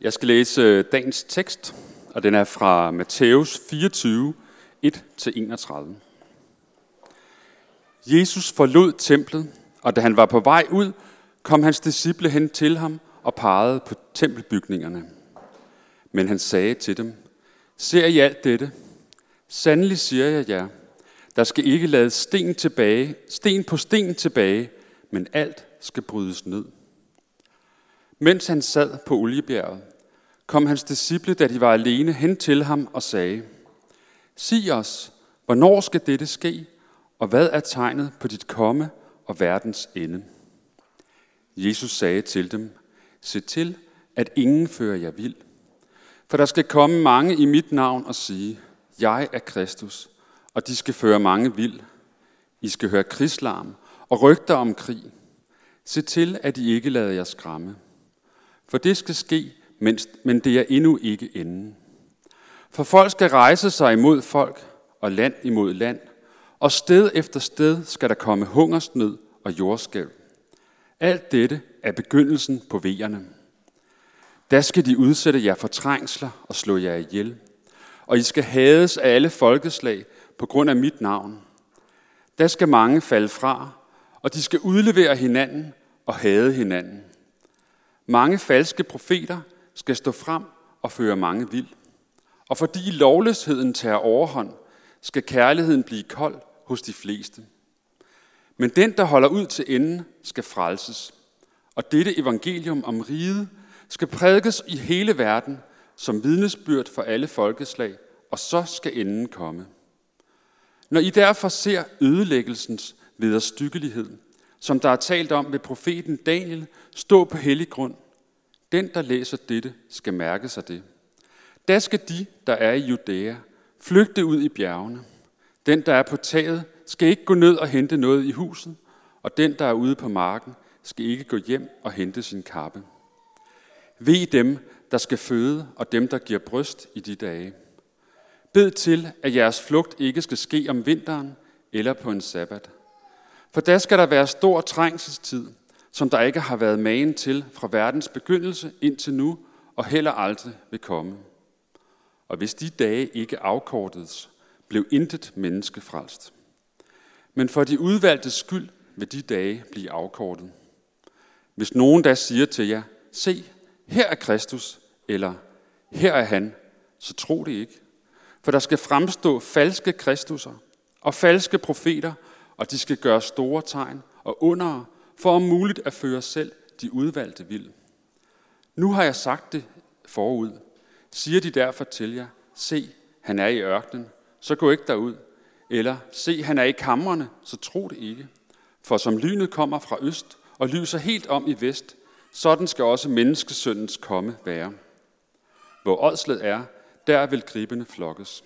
Jeg skal læse øh, dagens tekst, og den er fra Matthæus 24, 1-31. Jesus forlod templet, og da han var på vej ud, kom hans disciple hen til ham og pegede på tempelbygningerne. Men han sagde til dem, Ser I alt dette? Sandelig siger jeg jer, der skal ikke lade sten, tilbage, sten på sten tilbage, men alt skal brydes ned. Mens han sad på oliebjerget, kom hans disciple, da de var alene, hen til ham og sagde, Sig os, hvornår skal dette ske, og hvad er tegnet på dit komme og verdens ende? Jesus sagde til dem, Se til, at ingen fører jer vild. For der skal komme mange i mit navn og sige, Jeg er Kristus, og de skal føre mange vild. I skal høre krigslarm og rygter om krig. Se til, at I ikke lader jer skræmme. For det skal ske, men det er endnu ikke enden. For folk skal rejse sig imod folk, og land imod land, og sted efter sted skal der komme hungersnød og jordskælv. Alt dette er begyndelsen på vejerne. Da skal de udsætte jer for trængsler og slå jer ihjel, og I skal hades af alle folkeslag på grund af mit navn. Der skal mange falde fra, og de skal udlevere hinanden og hade hinanden. Mange falske profeter skal stå frem og føre mange vild. Og fordi lovløsheden tager overhånd, skal kærligheden blive kold hos de fleste. Men den, der holder ud til enden, skal frelses. Og dette evangelium om riget skal prædikes i hele verden som vidnesbyrd for alle folkeslag, og så skal enden komme. Når I derfor ser ødelæggelsens vederstykkelighed, som der er talt om ved profeten Daniel, stå på hellig grund, den, der læser dette, skal mærke sig det. Da skal de, der er i Judæa, flygte ud i bjergene. Den, der er på taget, skal ikke gå ned og hente noget i huset, og den, der er ude på marken, skal ikke gå hjem og hente sin kappe. Ved dem, der skal føde, og dem, der giver bryst i de dage. Bed til, at jeres flugt ikke skal ske om vinteren eller på en sabbat. For der skal der være stor trængselstid, som der ikke har været magen til fra verdens begyndelse indtil nu, og heller aldrig vil komme. Og hvis de dage ikke afkortedes, blev intet menneske frelst. Men for de udvalgte skyld vil de dage blive afkortet. Hvis nogen da siger til jer, se, her er Kristus, eller her er han, så tro det ikke. For der skal fremstå falske kristusser og falske profeter, og de skal gøre store tegn og under for om muligt at føre selv de udvalgte vild. Nu har jeg sagt det forud. Siger de derfor til jer, se, han er i ørkenen, så gå ikke derud. Eller, se, han er i kamrene, så tro det ikke. For som lynet kommer fra øst og lyser helt om i vest, sådan skal også menneskesøndens komme være. Hvor ådslet er, der vil gribende flokkes.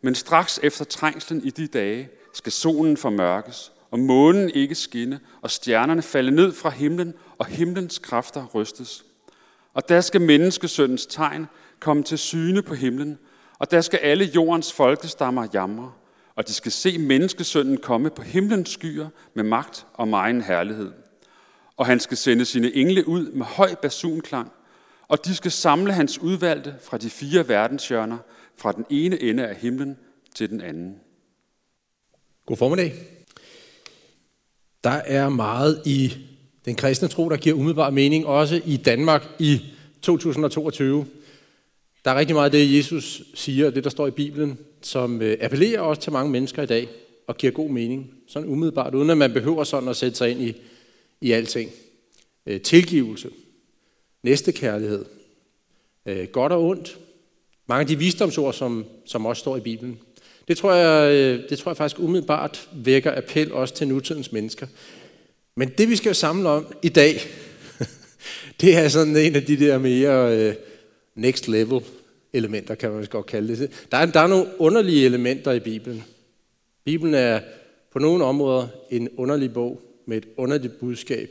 Men straks efter trængslen i de dage skal solen formørkes, og månen ikke skinne, og stjernerne falde ned fra himlen, og himlens kræfter rystes. Og der skal menneskesøndens tegn komme til syne på himlen, og der skal alle jordens folkestammer jamre, og de skal se menneskesønnen komme på himlens skyer med magt og megen herlighed. Og han skal sende sine engle ud med høj basunklang, og de skal samle hans udvalgte fra de fire verdenshjørner, fra den ene ende af himlen til den anden. God formiddag. Der er meget i den kristne tro, der giver umiddelbar mening, også i Danmark i 2022. Der er rigtig meget af det, Jesus siger, det der står i Bibelen, som øh, appellerer også til mange mennesker i dag, og giver god mening, sådan umiddelbart, uden at man behøver sådan at sætte sig ind i, i alting. Øh, tilgivelse, næstekærlighed, øh, godt og ondt, mange af de visdomsord, som, som også står i Bibelen. Det tror, jeg, øh, det tror jeg faktisk umiddelbart vækker appel også til nutidens mennesker. Men det vi skal samle om i dag, det er sådan en af de der mere øh, next level elementer, kan man godt kalde det. Der er, der er nogle underlige elementer i Bibelen. Bibelen er på nogle områder en underlig bog med et underligt budskab.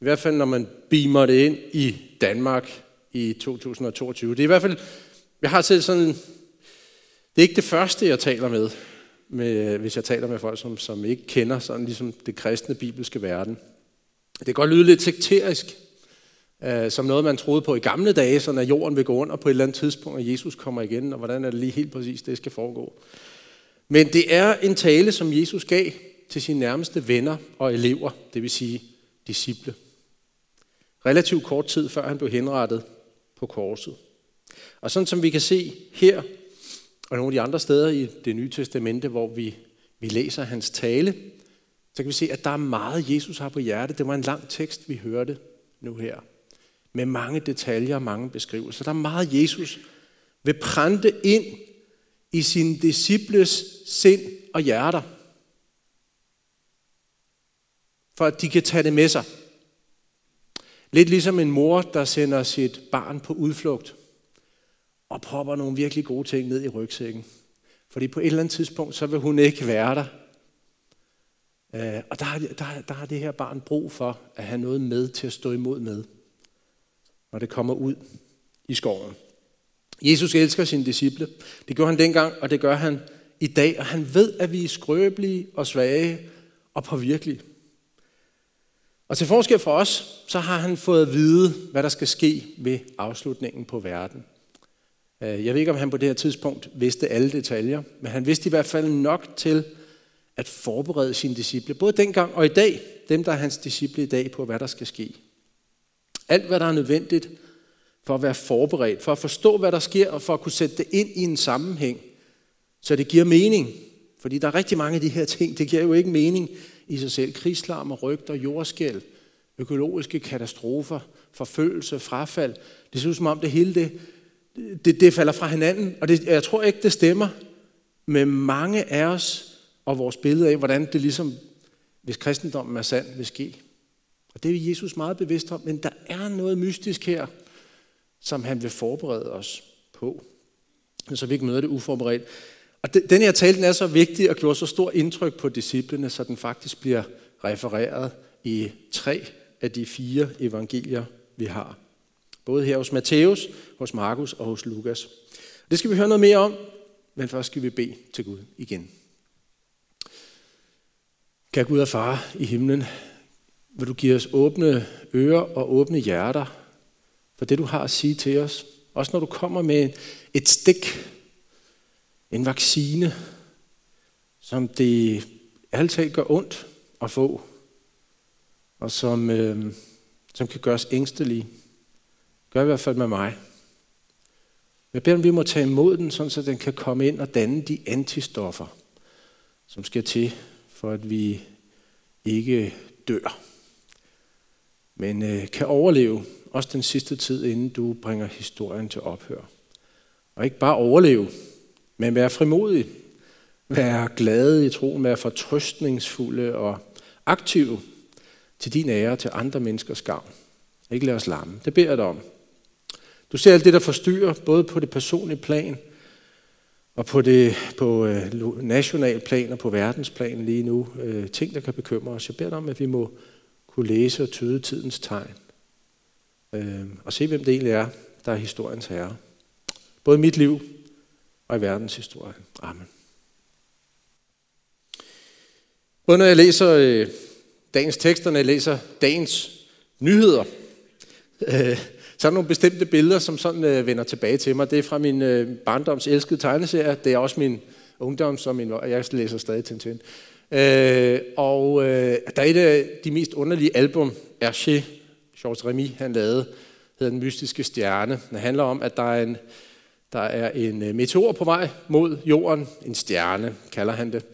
I hvert fald, når man beamer det ind i Danmark i 2022. Det er i hvert fald, jeg har selv sådan, det er ikke det første, jeg taler med, med hvis jeg taler med folk, som, som ikke kender sådan ligesom det kristne bibelske verden. Det kan godt lyde lidt sekterisk, øh, som noget, man troede på i gamle dage, så når jorden vil gå under på et eller andet tidspunkt, og Jesus kommer igen, og hvordan er det lige helt præcis, det skal foregå. Men det er en tale, som Jesus gav til sine nærmeste venner og elever, det vil sige disciple. Relativt kort tid før han blev henrettet på korset. Og sådan som vi kan se her, og nogle af de andre steder i det nye testamente, hvor vi, vi læser hans tale, så kan vi se, at der er meget, Jesus har på hjerte. Det var en lang tekst, vi hørte nu her. Med mange detaljer og mange beskrivelser. Der er meget, Jesus vil prænte ind i sine disciples sind og hjerter. For at de kan tage det med sig. Lidt ligesom en mor, der sender sit barn på udflugt og propper nogle virkelig gode ting ned i rygsækken. Fordi på et eller andet tidspunkt, så vil hun ikke være der. Øh, og der, der, der har det her barn brug for at have noget med til at stå imod med, når det kommer ud i skoven. Jesus elsker sine disciple. Det gjorde han dengang, og det gør han i dag. Og han ved, at vi er skrøbelige og svage og påvirkelige. Og til forskel for os, så har han fået at vide, hvad der skal ske ved afslutningen på verden. Øh, jeg ved ikke, om han på det her tidspunkt vidste alle detaljer, men han vidste i hvert fald nok til at forberede sine disciple, både dengang og i dag, dem der er hans disciple i dag, på hvad der skal ske. Alt, hvad der er nødvendigt for at være forberedt, for at forstå, hvad der sker, og for at kunne sætte det ind i en sammenhæng, så det giver mening. Fordi der er rigtig mange af de her ting, det giver jo ikke mening i sig selv. Krigslarm og rygter, jordskæld, økologiske katastrofer, forfølgelse, frafald. Det ser ud som om det hele det, det, det falder fra hinanden, og det, jeg tror ikke, det stemmer med mange af os og vores billede af, hvordan det ligesom, hvis kristendommen er sand, vil ske. Og det er Jesus meget bevidst om, men der er noget mystisk her, som han vil forberede os på, så vi ikke møder det uforberedt. Og den her tale den er så vigtig og gjorde så stor indtryk på disciplene, så den faktisk bliver refereret i tre af de fire evangelier, vi har. Både her hos Matthæus, hos Markus og hos Lukas. Det skal vi høre noget mere om, men først skal vi bede til Gud igen. Kære Gud og far i himlen, vil du give os åbne ører og åbne hjerter for det, du har at sige til os. Også når du kommer med et stik, en vaccine, som det altid gør ondt at få, og som, øh, som kan gøre os ængstelige. Gør i hvert fald med mig. Jeg beder om, vi må tage imod den, sådan så den kan komme ind og danne de antistoffer, som skal til, for at vi ikke dør, men øh, kan overleve også den sidste tid, inden du bringer historien til ophør. Og ikke bare overleve, men være frimodig, være glade i troen, være fortrøstningsfulde og aktive til din ære til andre menneskers gavn. Ikke lad os lamme. Det beder jeg dig om. Du ser alt det, der forstyrrer, både på det personlige plan og på det på øh, national plan og på verdensplan lige nu. Øh, ting, der kan bekymre os. Jeg beder dig om, at vi må kunne læse og tyde tidens tegn. Øh, og se, hvem det egentlig er, der er historiens herre. Både i mit liv og i verdens historie. Amen. Både når jeg læser øh, dagens tekster, når jeg læser dagens nyheder, øh, så er der nogle bestemte billeder, som sådan øh, vender tilbage til mig. Det er fra min øh, barndoms elskede tegneserie. Det er også min ungdoms og min... Jeg læser stadig Tintin. Øh, og øh, der er et af de mest underlige album, Hergé, Georges Remy, han lavede, hedder Den Mystiske Stjerne. Det handler om, at der er en, der er en øh, meteor på vej mod jorden. En stjerne, kalder han det.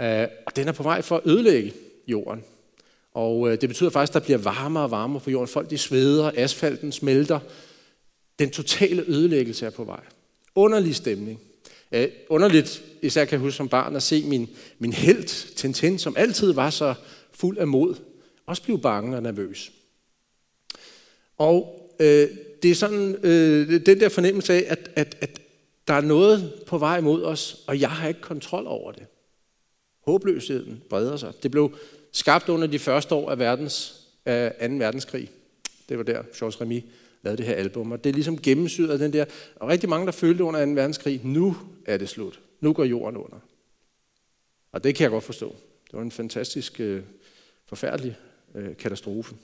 Øh, og den er på vej for at ødelægge jorden. Og øh, det betyder faktisk, at der bliver varmere og varmere på jorden. Folk de sveder, asfalten smelter. Den totale ødelæggelse er på vej. Underlig stemning. Uh, underligt, især kan jeg huske som barn, at se min, min held, Tintin, som altid var så fuld af mod, også blive bange og nervøs. Og øh, det er sådan øh, den der fornemmelse af, at, at, at der er noget på vej mod os, og jeg har ikke kontrol over det. Håbløsheden breder sig. Det blev skabt under de første år af verdens, af 2. verdenskrig. Det var der, Georges Remy lavede det her album. Og det er ligesom gennemsyret den der, og rigtig mange, der følte under 2. verdenskrig, nu er det slut. Nu går jorden under. Og det kan jeg godt forstå. Det var en fantastisk, øh, forfærdelig øh, katastrofe.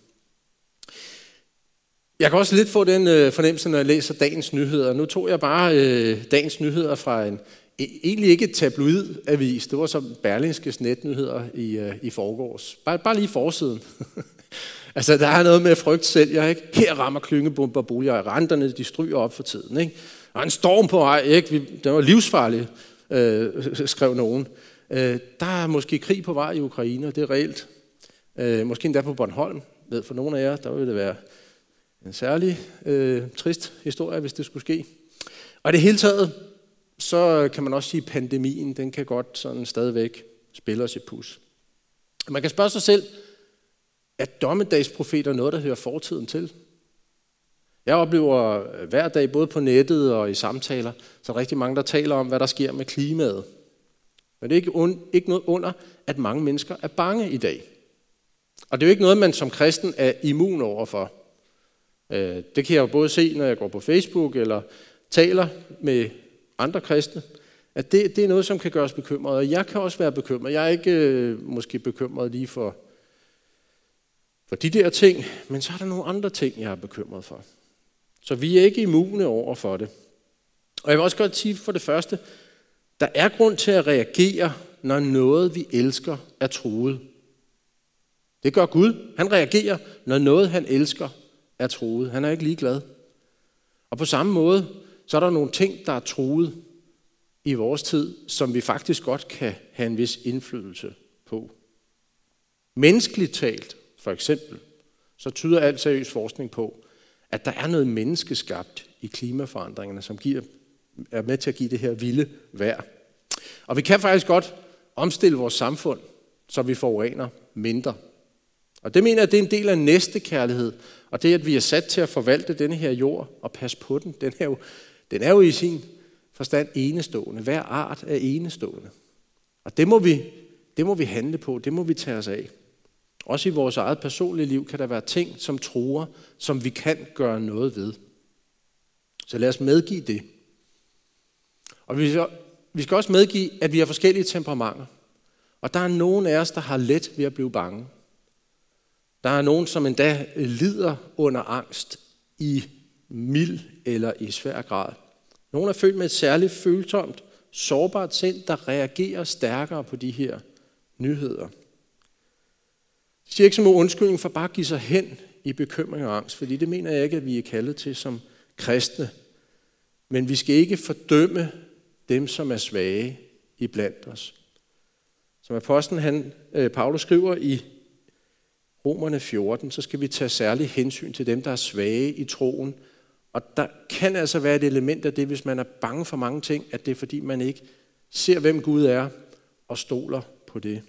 Jeg kan også lidt få den øh, fornemmelse, når jeg læser dagens nyheder. Nu tog jeg bare øh, dagens nyheder fra en, E-, egentlig ikke et tabloidavis, det var så Berlingskes netnyheder i, øh, i forgårs. Bare, bare lige forsiden. altså, der er noget med frygt sælger, ikke? Her rammer klyngebomber boliger, renterne de stryger op for tiden, ikke? Og en storm på vej, ikke? Vi, den var livsfarlig, øh, skrev nogen. Øh, der er måske krig på vej i Ukraine, og det er reelt. Øh, måske endda på Bornholm. Ved for nogle af jer, der vil det være en særlig øh, trist historie, hvis det skulle ske. Og i det hele taget, så kan man også sige, at pandemien, den kan godt sådan stadigvæk spille os et pus. Man kan spørge sig selv, er dommedagsprofeter noget, der hører fortiden til? Jeg oplever øh, hver dag, både på nettet og i samtaler, så er rigtig mange, der taler om, hvad der sker med klimaet. Men det er ikke, un- ikke noget under, at mange mennesker er bange i dag. Og det er jo ikke noget, man som kristen er immun overfor. Øh, det kan jeg jo både se, når jeg går på Facebook eller taler med andre kristne, at det, det er noget, som kan gøre os bekymrede. Og jeg kan også være bekymret. Jeg er ikke øh, måske bekymret lige for, for de der ting, men så er der nogle andre ting, jeg er bekymret for. Så vi er ikke immune over for det. Og jeg vil også godt sige for det første, der er grund til at reagere, når noget, vi elsker, er truet. Det gør Gud. Han reagerer, når noget, han elsker, er truet. Han er ikke ligeglad. Og på samme måde, så er der nogle ting, der er truet i vores tid, som vi faktisk godt kan have en vis indflydelse på. Menneskeligt talt, for eksempel, så tyder al seriøs forskning på, at der er noget menneskeskabt i klimaforandringerne, som giver, er med til at give det her vilde vejr. Og vi kan faktisk godt omstille vores samfund, så vi forurener mindre. Og det mener jeg, det er en del af næste kærlighed, og det at vi er sat til at forvalte denne her jord og passe på den, den er jo, den er jo i sin forstand enestående. Hver art er enestående. Og det må, vi, det må vi handle på, det må vi tage os af. Også i vores eget personlige liv kan der være ting, som truer, som vi kan gøre noget ved. Så lad os medgive det. Og vi skal, vi skal også medgive, at vi har forskellige temperamenter. Og der er nogen af os, der har let ved at blive bange. Der er nogen, som endda lider under angst i mild eller i svær grad. Nogle er født med et særligt følsomt, sårbart sind, der reagerer stærkere på de her nyheder. Det siger ikke som undskyldning for bare at give sig hen i bekymring og angst, fordi det mener jeg ikke, at vi er kaldet til som kristne. Men vi skal ikke fordømme dem, som er svage i blandt os. Som apostlen han, øh, Paulus skriver i Romerne 14, så skal vi tage særlig hensyn til dem, der er svage i troen. Og der kan altså være et element af det, hvis man er bange for mange ting, at det er fordi, man ikke ser, hvem Gud er, og stoler på det.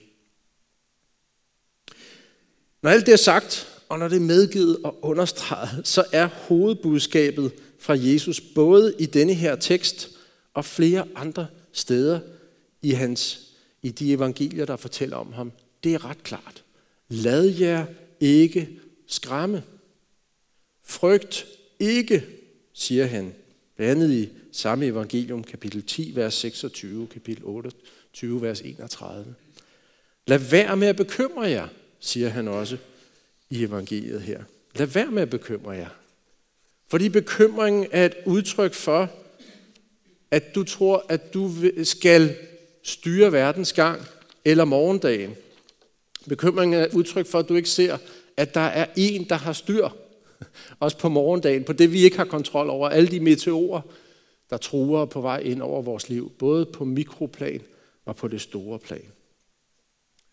Når alt det er sagt, og når det er medgivet og understreget, så er hovedbudskabet fra Jesus både i denne her tekst og flere andre steder i, hans, i de evangelier, der fortæller om ham. Det er ret klart. Lad jer ikke skræmme. Frygt ikke, siger han. Blandt andet i samme evangelium, kapitel 10, vers 26, kapitel 28, vers 31. Lad være med at bekymre jer, siger han også i evangeliet her. Lad være med at bekymre jer. Fordi bekymringen er et udtryk for, at du tror, at du skal styre verdens gang eller morgendagen. Bekymringen er et udtryk for, at du ikke ser, at der er en, der har styr, også på morgendagen, på det vi ikke har kontrol over, alle de meteorer, der truer på vej ind over vores liv, både på mikroplan og på det store plan.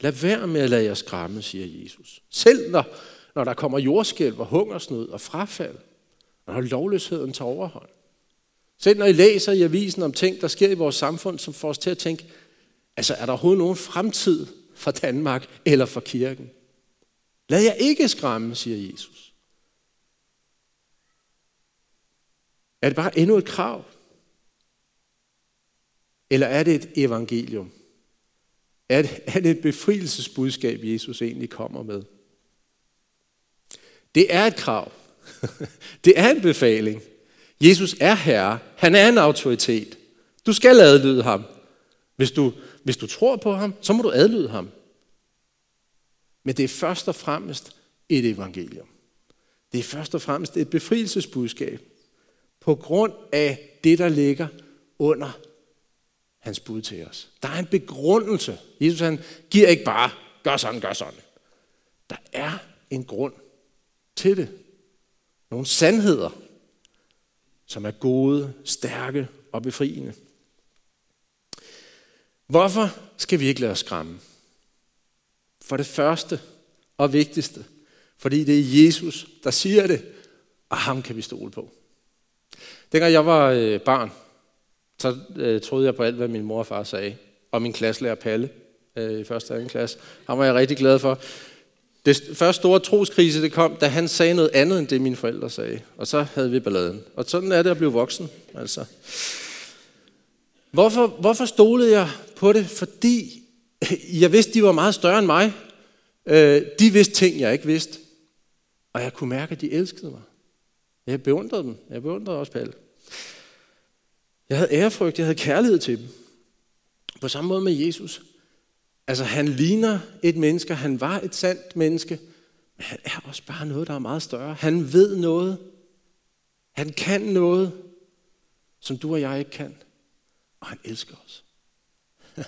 Lad være med at lade jer skræmme, siger Jesus. Selv når, når der kommer jordskælv og hungersnød og frafald, og når lovløsheden tager overhånd. Selv når I læser i avisen om ting, der sker i vores samfund, som får os til at tænke, altså er der overhovedet nogen fremtid for Danmark eller for kirken? Lad jer ikke skræmme, siger Jesus. Er det bare endnu et krav? Eller er det et evangelium? Er det, er det et befrielsesbudskab, Jesus egentlig kommer med? Det er et krav. Det er en befaling. Jesus er herre. Han er en autoritet. Du skal adlyde ham. Hvis du, hvis du tror på ham, så må du adlyde ham. Men det er først og fremmest et evangelium. Det er først og fremmest et befrielsesbudskab på grund af det, der ligger under hans bud til os. Der er en begrundelse. Jesus han giver ikke bare, gør sådan, gør sådan. Der er en grund til det. Nogle sandheder, som er gode, stærke og befriende. Hvorfor skal vi ikke lade os skræmme? For det første og vigtigste, fordi det er Jesus, der siger det, og ham kan vi stole på. Dengang jeg var øh, barn, så øh, troede jeg på alt, hvad min mor og far sagde. Og min klasselærer Palle øh, i første og anden klasse, ham var jeg rigtig glad for. Det første store troskrise, det kom, da han sagde noget andet, end det mine forældre sagde. Og så havde vi balladen. Og sådan er det at blive voksen. Altså. Hvorfor, hvorfor stolede jeg på det? Fordi jeg vidste, de var meget større end mig. Øh, de vidste ting, jeg ikke vidste. Og jeg kunne mærke, at de elskede mig. Jeg beundrede dem. Jeg beundrede også Palle. Jeg havde ærefrygt, jeg havde kærlighed til dem. På samme måde med Jesus. Altså han ligner et menneske, han var et sandt menneske, men han er også bare noget, der er meget større. Han ved noget. Han kan noget, som du og jeg ikke kan. Og han elsker os.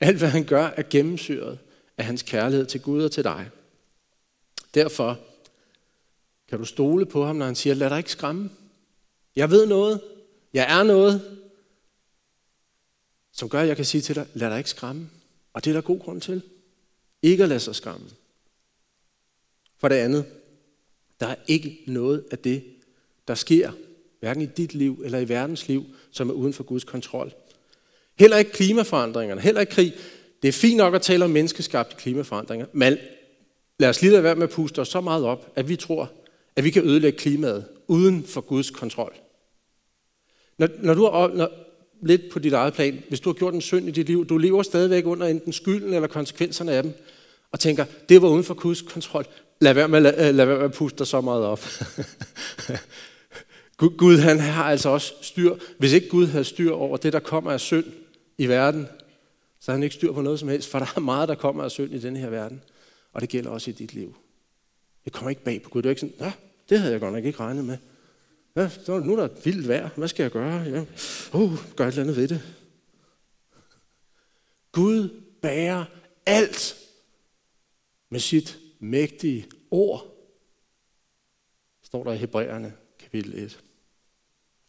Alt hvad han gør er gennemsyret af hans kærlighed til Gud og til dig. Derfor kan du stole på ham, når han siger, lad dig ikke skræmme. Jeg ved noget. Jeg er noget som gør, at jeg kan sige til dig, lad dig ikke skræmme. Og det er der god grund til. Ikke at lade sig skræmme. For det andet, der er ikke noget af det, der sker, hverken i dit liv eller i verdens liv, som er uden for Guds kontrol. Heller ikke klimaforandringerne, heller ikke krig. Det er fint nok at tale om menneskeskabte klimaforandringer, men lad os lige lade være med at puste os så meget op, at vi tror, at vi kan ødelægge klimaet uden for Guds kontrol. Når, når, du, når, lidt på dit eget plan. Hvis du har gjort en synd i dit liv, du lever stadigvæk under enten skylden eller konsekvenserne af dem, og tænker, det var uden for Guds kontrol. Lad være med, lad, øh, lad være med at puste dig så meget op. Gud han har altså også styr. Hvis ikke Gud havde styr over det, der kommer af synd i verden, så har han ikke styr på noget som helst, for der er meget, der kommer af synd i den her verden. Og det gælder også i dit liv. Det kommer ikke bag på Gud. Det er ikke sådan, ja, det havde jeg godt nok ikke regnet med. Ja, så nu er der vildt vejr. Hvad skal jeg gøre? Ja. Uh, gør et eller andet ved det. Gud bærer alt med sit mægtige ord, står der i Hebræerne kapitel 1.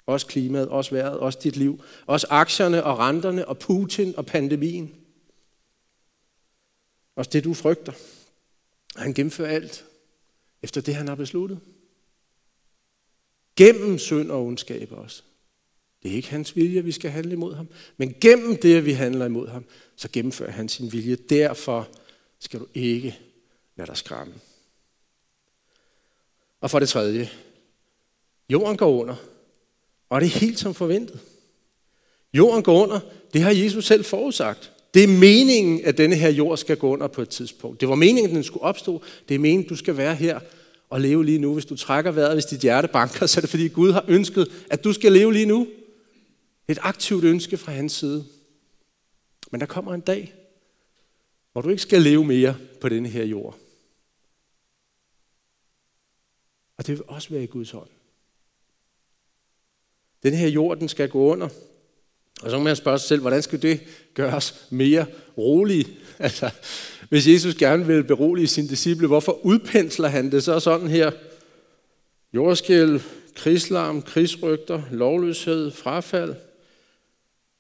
Også klimaet, også vejret, også dit liv, også aktierne og renterne og Putin og pandemien. Også det, du frygter. Han gennemfører alt efter det, han har besluttet. Gennem synd og ondskab også. Det er ikke hans vilje, vi skal handle imod ham. Men gennem det, at vi handler imod ham, så gennemfører han sin vilje. Derfor skal du ikke lade dig skræmme. Og for det tredje, jorden går under, og det er helt som forventet. Jorden går under, det har Jesus selv forudsagt. Det er meningen, at denne her jord skal gå under på et tidspunkt. Det var meningen, at den skulle opstå. Det er meningen, at du skal være her og leve lige nu. Hvis du trækker vejret, hvis dit hjerte banker, så er det fordi Gud har ønsket, at du skal leve lige nu. Et aktivt ønske fra hans side. Men der kommer en dag, hvor du ikke skal leve mere på denne her jord. Og det vil også være i Guds hånd. Den her jord, den skal gå under. Og så må man spørge sig selv, hvordan skal det gøres mere roligt? Altså, hvis Jesus gerne vil berolige sine disciple, hvorfor udpensler han det så sådan her? Jordskæld, krigslarm, krigsrygter, lovløshed, frafald.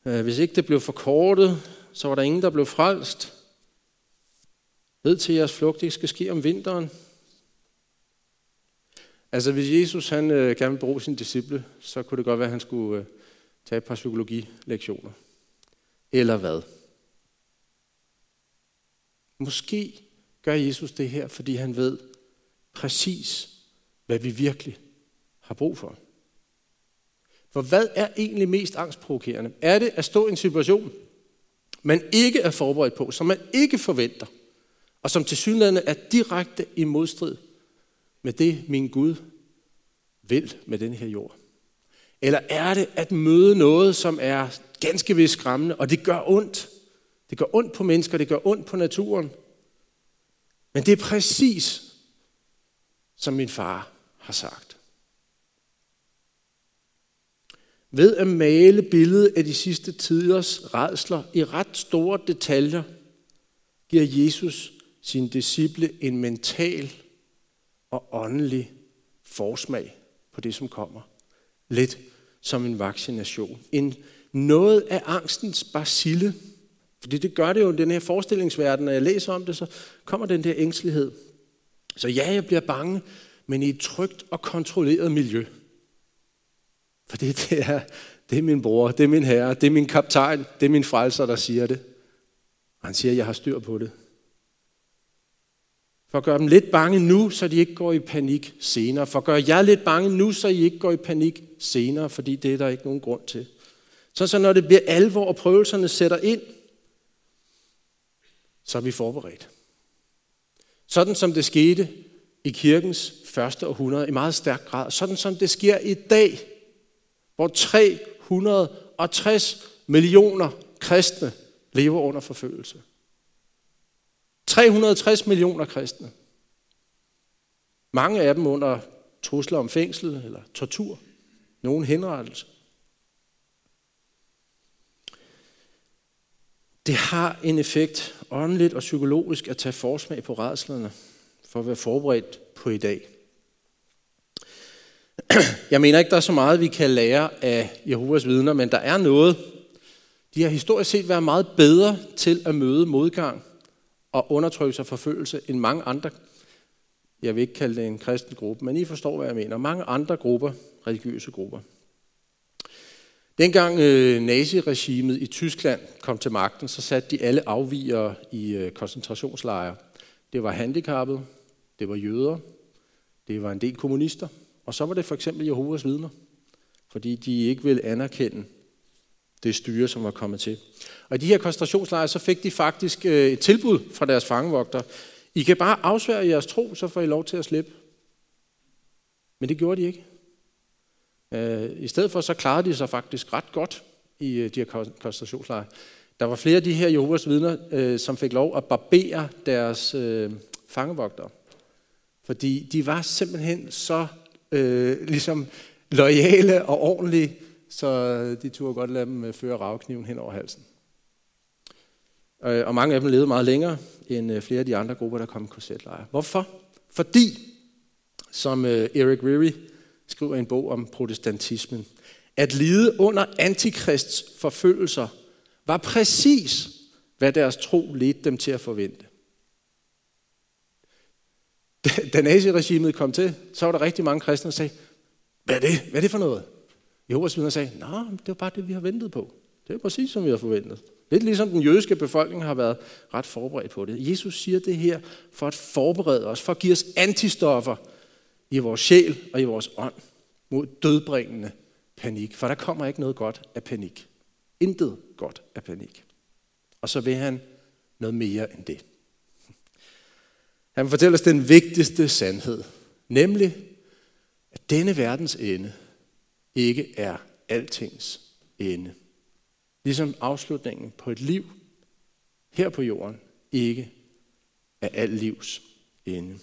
Øh, hvis ikke det blev forkortet, så var der ingen, der blev frelst. Ved til, jeres flugt ikke skal ske om vinteren. Altså, hvis Jesus han, øh, gerne vil bruge sine disciple, så kunne det godt være, at han skulle øh, tage et par psykologilektioner. Eller hvad? Måske gør Jesus det her, fordi han ved præcis, hvad vi virkelig har brug for. For hvad er egentlig mest angstprovokerende? Er det at stå i en situation, man ikke er forberedt på, som man ikke forventer, og som til synligheden er direkte i modstrid med det, min Gud vil med den her jord? Eller er det at møde noget, som er ganske vist skræmmende, og det gør ondt? Det gør ondt på mennesker, det gør ondt på naturen. Men det er præcis, som min far har sagt. Ved at male billedet af de sidste tiders redsler i ret store detaljer, giver Jesus sin disciple en mental og åndelig forsmag på det, som kommer. Lidt som en vaccination. En noget af angstens basille. Fordi det gør det jo i den her forestillingsverden. Når jeg læser om det, så kommer den der ængstelighed. Så ja, jeg bliver bange, men i et trygt og kontrolleret miljø. For det, det, er, det er min bror, det er min herre, det er min kaptajn, det er min frelser, der siger det. Og han siger, at jeg har styr på det. For at gøre dem lidt bange nu, så de ikke går i panik senere. For at gøre jer lidt bange nu, så I ikke går i panik senere, fordi det er der ikke nogen grund til. Så, så når det bliver alvor, og prøvelserne sætter ind, så er vi forberedt. Sådan som det skete i kirkens første århundrede i meget stærk grad. Sådan som det sker i dag, hvor 360 millioner kristne lever under forfølgelse. 360 millioner kristne. Mange af dem under trusler om fængsel eller tortur. Nogen henrettelse. Det har en effekt åndeligt og psykologisk at tage forsmag på redslerne for at være forberedt på i dag. Jeg mener ikke, der er så meget, vi kan lære af Jehovas vidner, men der er noget. De har historisk set været meget bedre til at møde modgang og undertrykkelse og forfølgelse end mange andre, jeg vil ikke kalde det en kristen gruppe, men I forstår, hvad jeg mener, mange andre grupper, religiøse grupper. Dengang øh, naziregimet i Tyskland kom til magten, så satte de alle afvigere i øh, koncentrationslejre. Det var handicappede, det var jøder, det var en del kommunister, og så var det for eksempel Jehovas vidner, fordi de ikke ville anerkende det styre, som var kommet til. Og i de her koncentrationslejre, så fik de faktisk øh, et tilbud fra deres fangevogter. I kan bare afsvære jeres tro, så får I lov til at slippe. Men det gjorde de ikke. Øh, I stedet for, så klarede de sig faktisk ret godt i øh, de her koncentrationslejre. Der var flere af de her Jehovas vidner, som fik lov at barbere deres fangevogter. Fordi de var simpelthen så øh, ligesom lojale og ordentlige, så de turde godt lade dem øh, føre ravkniven hen over halsen. Øh, og mange af dem levede meget længere end øh, flere af de andre grupper, der kom i korsetlejre. Hvorfor? Fordi, som øh, Eric Reary skriver i en bog om protestantismen, at lide under antikrists forfølgelser var præcis, hvad deres tro ledte dem til at forvente. Da naziregimet kom til, så var der rigtig mange kristne, der sagde, hvad er det? Hvad er det for noget? Jehovas vidner sagde, nej, det var bare det, vi har ventet på. Det er præcis, som vi har forventet. Lidt ligesom den jødiske befolkning har været ret forberedt på det. Jesus siger det her for at forberede os, for at give os antistoffer i vores sjæl og i vores ånd mod dødbringende panik. For der kommer ikke noget godt af panik. Intet godt af panik. Og så vil han noget mere end det. Han fortæller os den vigtigste sandhed, nemlig at denne verdens ende ikke er altings ende. Ligesom afslutningen på et liv her på jorden ikke er alt livs ende.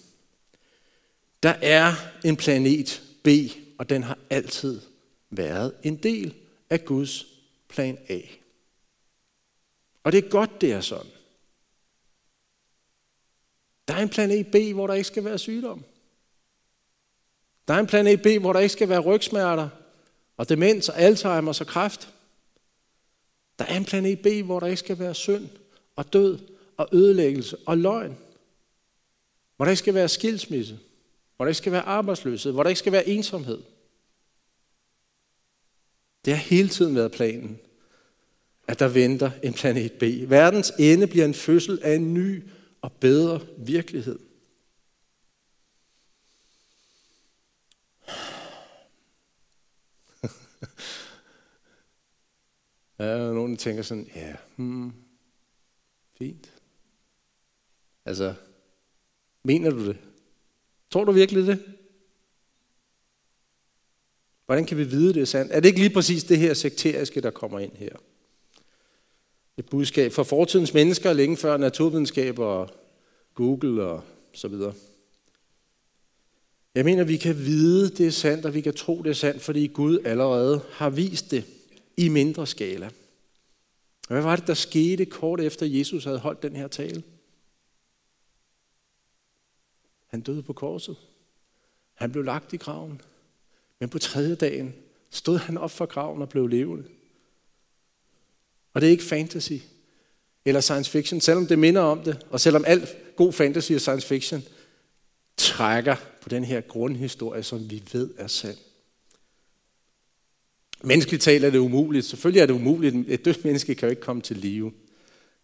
Der er en planet B, og den har altid været en del af Guds plan A. Og det er godt, det er sådan. Der er en planet B, hvor der ikke skal være sygdom. Der er en planet B, hvor der ikke skal være rygsmerter og demens og Alzheimer og kræft. Der er en planet B, hvor der ikke skal være synd og død og ødelæggelse og løgn. Hvor der ikke skal være skilsmisse. Hvor der ikke skal være arbejdsløshed. Hvor der ikke skal være ensomhed. Det har hele tiden været planen, at der venter en planet B. Verdens ende bliver en fødsel af en ny og bedre virkelighed. ja, og nogen, tænker sådan, ja, hmm, fint. Altså, mener du det? Tror du virkelig det? Hvordan kan vi vide, det er sandt? Er det ikke lige præcis det her sekteriske, der kommer ind her? Et budskab for fortidens mennesker, længe før naturvidenskab og Google og så videre. Jeg mener, vi kan vide, det er sandt, og vi kan tro, det er sandt, fordi Gud allerede har vist det i mindre skala. Og hvad var det, der skete kort efter, Jesus havde holdt den her tale? Han døde på korset. Han blev lagt i graven. Men på tredje dagen stod han op fra graven og blev levende. Og det er ikke fantasy eller science fiction, selvom det minder om det, og selvom alt god fantasy og science fiction trækker på den her grundhistorie, som vi ved er sand. Menneskeligt talt er det umuligt. Selvfølgelig er det umuligt. Et dødt menneske kan jo ikke komme til live.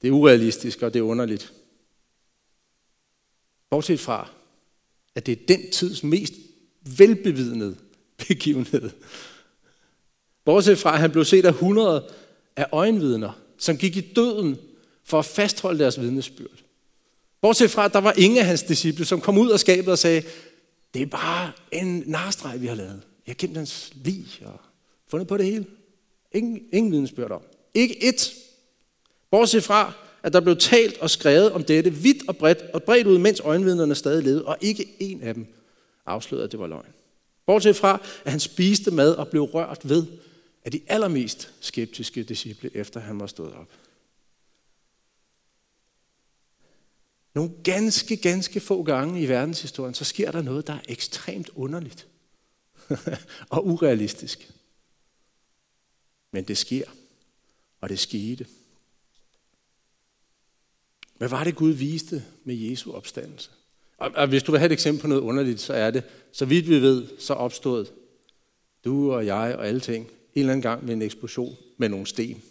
Det er urealistisk, og det er underligt. Bortset fra, at det er den tids mest velbevidnede begivenhed. Bortset fra, at han blev set af hundrede af øjenvidner, som gik i døden for at fastholde deres vidnesbyrd. Bortset fra, at der var ingen af hans disciple, som kom ud af skabet og sagde, det er bare en narstreg, vi har lavet. Jeg har hans lig og fundet på det hele. Ingen, ingen vidensbyrd om. Ikke et. Bortset fra, at der blev talt og skrevet om dette vidt og bredt og bredt ud, mens øjenvidnerne stadig levede, og ikke en af dem afslørede, at det var løgn. Bortset fra, at han spiste mad og blev rørt ved af de allermest skeptiske disciple, efter han var stået op. Nogle ganske, ganske få gange i verdenshistorien, så sker der noget, der er ekstremt underligt og urealistisk. Men det sker, og det skete. Hvad var det, Gud viste med Jesu opstandelse? Og, og hvis du vil have et eksempel på noget underligt, så er det, så vidt vi ved, så opstod du og jeg og alle ting en eller anden gang med en eksplosion med nogle sten.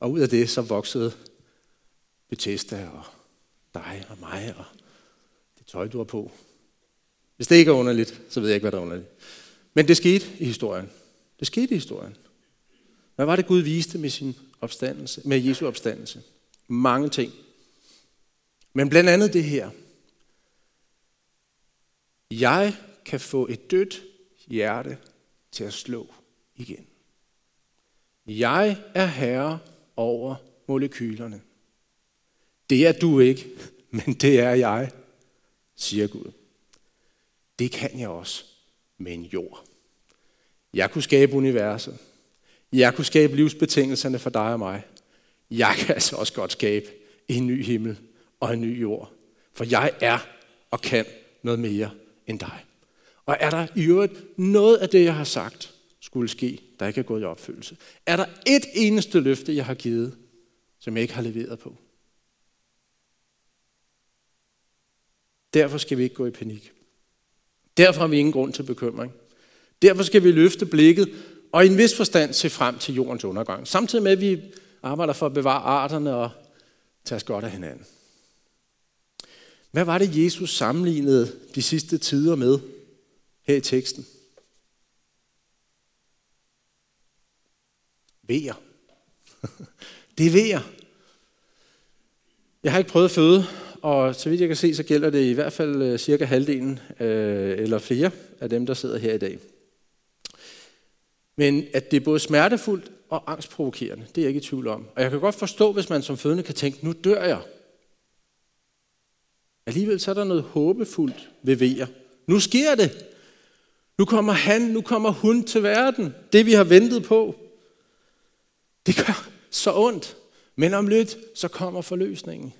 Og ud af det så voksede Bethesda og dig og mig og det tøj, du har på. Hvis det ikke er underligt, så ved jeg ikke, hvad der er underligt. Men det skete i historien. Det skete i historien. Hvad var det, Gud viste med sin opstandelse, med Jesu opstandelse? Mange ting. Men blandt andet det her. Jeg kan få et dødt hjerte til at slå igen. Jeg er herre over molekylerne. Det er du ikke, men det er jeg, siger Gud. Det kan jeg også med en jord. Jeg kunne skabe universet. Jeg kunne skabe livsbetingelserne for dig og mig. Jeg kan altså også godt skabe en ny himmel og en ny jord. For jeg er og kan noget mere end dig. Og er der i øvrigt noget af det, jeg har sagt, skulle ske, der ikke er gået i opfyldelse? Er der et eneste løfte, jeg har givet, som jeg ikke har leveret på? Derfor skal vi ikke gå i panik. Derfor har vi ingen grund til bekymring. Derfor skal vi løfte blikket og i en vis forstand se frem til jordens undergang. Samtidig med, at vi arbejder for at bevare arterne og tage os godt af hinanden. Hvad var det, Jesus sammenlignede de sidste tider med her i teksten? Vejer. Det er vejer. Jeg har ikke prøvet at føde, og så vidt jeg kan se, så gælder det i hvert fald øh, cirka halvdelen øh, eller flere af dem, der sidder her i dag. Men at det er både smertefuldt og angstprovokerende, det er jeg ikke i tvivl om. Og jeg kan godt forstå, hvis man som fødende kan tænke, nu dør jeg. Alligevel så er der noget håbefuldt ved vejer. Nu sker det. Nu kommer han, nu kommer hun til verden. Det vi har ventet på. Det gør så ondt. Men om lidt, så kommer forløsningen.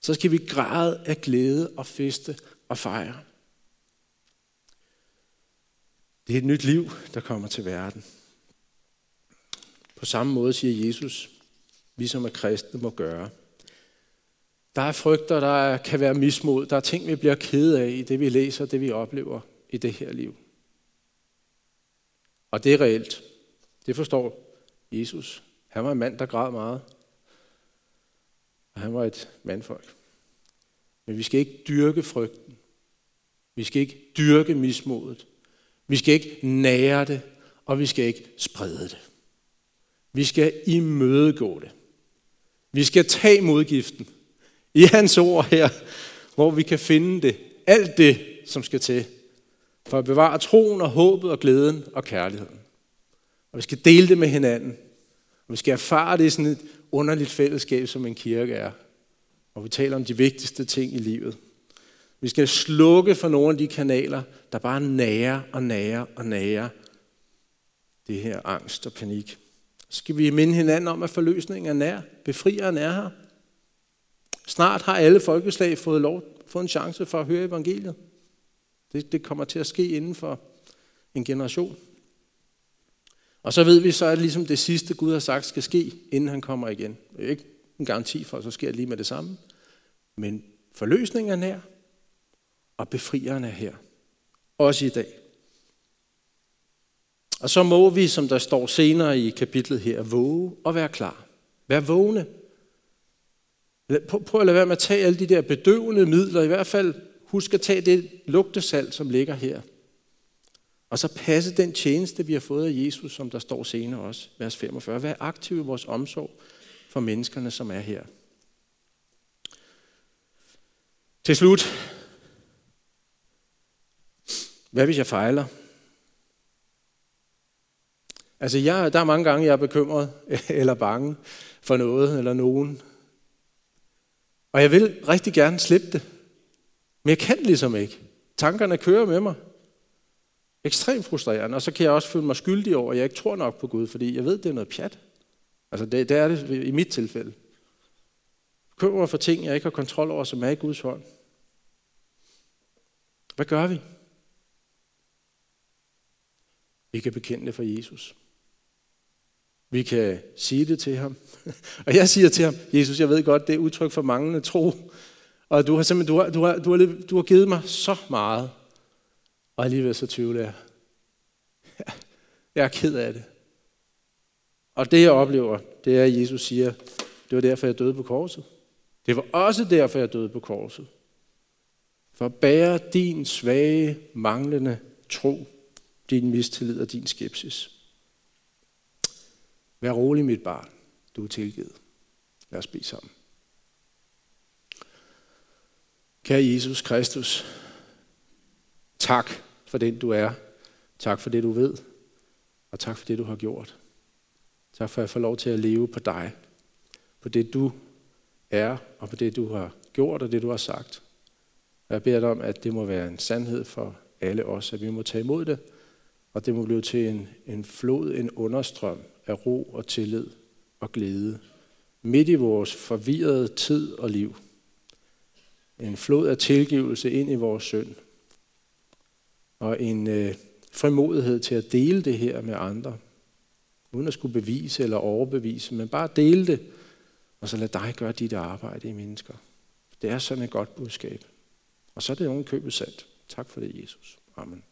Så skal vi græde af glæde og feste og fejre. Det er et nyt liv, der kommer til verden. På samme måde siger Jesus, vi som er kristne må gøre. Der er frygter, der kan være mismod, der er ting, vi bliver kede af i det, vi læser, det vi oplever i det her liv. Og det er reelt. Det forstår Jesus. Han var en mand, der græd meget. Og han var et mandfolk. Men vi skal ikke dyrke frygten. Vi skal ikke dyrke mismodet. Vi skal ikke nære det, og vi skal ikke sprede det. Vi skal imødegå det. Vi skal tage modgiften i hans ord her, hvor vi kan finde det, alt det, som skal til, for at bevare troen og håbet og glæden og kærligheden. Og vi skal dele det med hinanden. Og vi skal erfare det i sådan et underligt fællesskab, som en kirke er. Og vi taler om de vigtigste ting i livet. Vi skal slukke for nogle af de kanaler, der bare nærer og nærer og nærer det her angst og panik. Så skal vi minde hinanden om, at forløsningen er nær. Befrieren er her. Snart har alle folkeslag fået, lov, fået en chance for at høre evangeliet. Det, det kommer til at ske inden for en generation. Og så ved vi så, at ligesom det sidste Gud har sagt skal ske, inden han kommer igen. Det er ikke en garanti for, at så sker det lige med det samme. Men forløsningen er nær, og befrieren er her. Også i dag. Og så må vi, som der står senere i kapitlet her, våge og være klar. Vær vågne. Prøv at lade være med at tage alle de der bedøvende midler. I hvert fald husk at tage det lugtesalt, som ligger her. Og så passe den tjeneste, vi har fået af Jesus, som der står senere også, vers 45. Vær aktiv i vores omsorg for menneskerne, som er her. Til slut. Hvad hvis jeg fejler? Altså, jeg, der er mange gange, jeg er bekymret eller bange for noget eller nogen. Og jeg vil rigtig gerne slippe det. Men jeg kan ligesom ikke. Tankerne kører med mig. Ekstremt frustrerende. Og så kan jeg også føle mig skyldig over, at jeg ikke tror nok på Gud, fordi jeg ved, det er noget pjat. Altså, det, det er det i mit tilfælde. Køber mig for ting, jeg ikke har kontrol over, som er i Guds hånd. Hvad gør vi? Vi kan bekende det for Jesus. Vi kan sige det til ham. Og jeg siger til ham, Jesus, jeg ved godt, det er udtryk for manglende tro. Og du har simpelthen, du har, du har, du har, du har givet mig så meget. Og alligevel så tvivler jeg. Jeg er ked af det. Og det jeg oplever, det er, at Jesus siger, det var derfor, jeg døde på korset. Det var også derfor, jeg døde på korset. For at bære din svage, manglende tro, din mistillid og din skepsis. Vær rolig, mit barn. Du er tilgivet. Lad os bede sammen. Kære Jesus Kristus, tak for den du er. Tak for det du ved. Og tak for det du har gjort. Tak for at jeg får lov til at leve på dig. På det du er, og på det du har gjort, og det du har sagt. Og jeg beder dig om, at det må være en sandhed for alle os, at vi må tage imod det, og det må blive til en, en flod, en understrøm af ro og tillid og glæde. Midt i vores forvirrede tid og liv. En flod af tilgivelse ind i vores synd. Og en øh, frimodighed til at dele det her med andre. Uden at skulle bevise eller overbevise, men bare dele det. Og så lad dig gøre dit arbejde i mennesker. Det er sådan et godt budskab. Og så er det oven købet sandt. Tak for det, Jesus. Amen.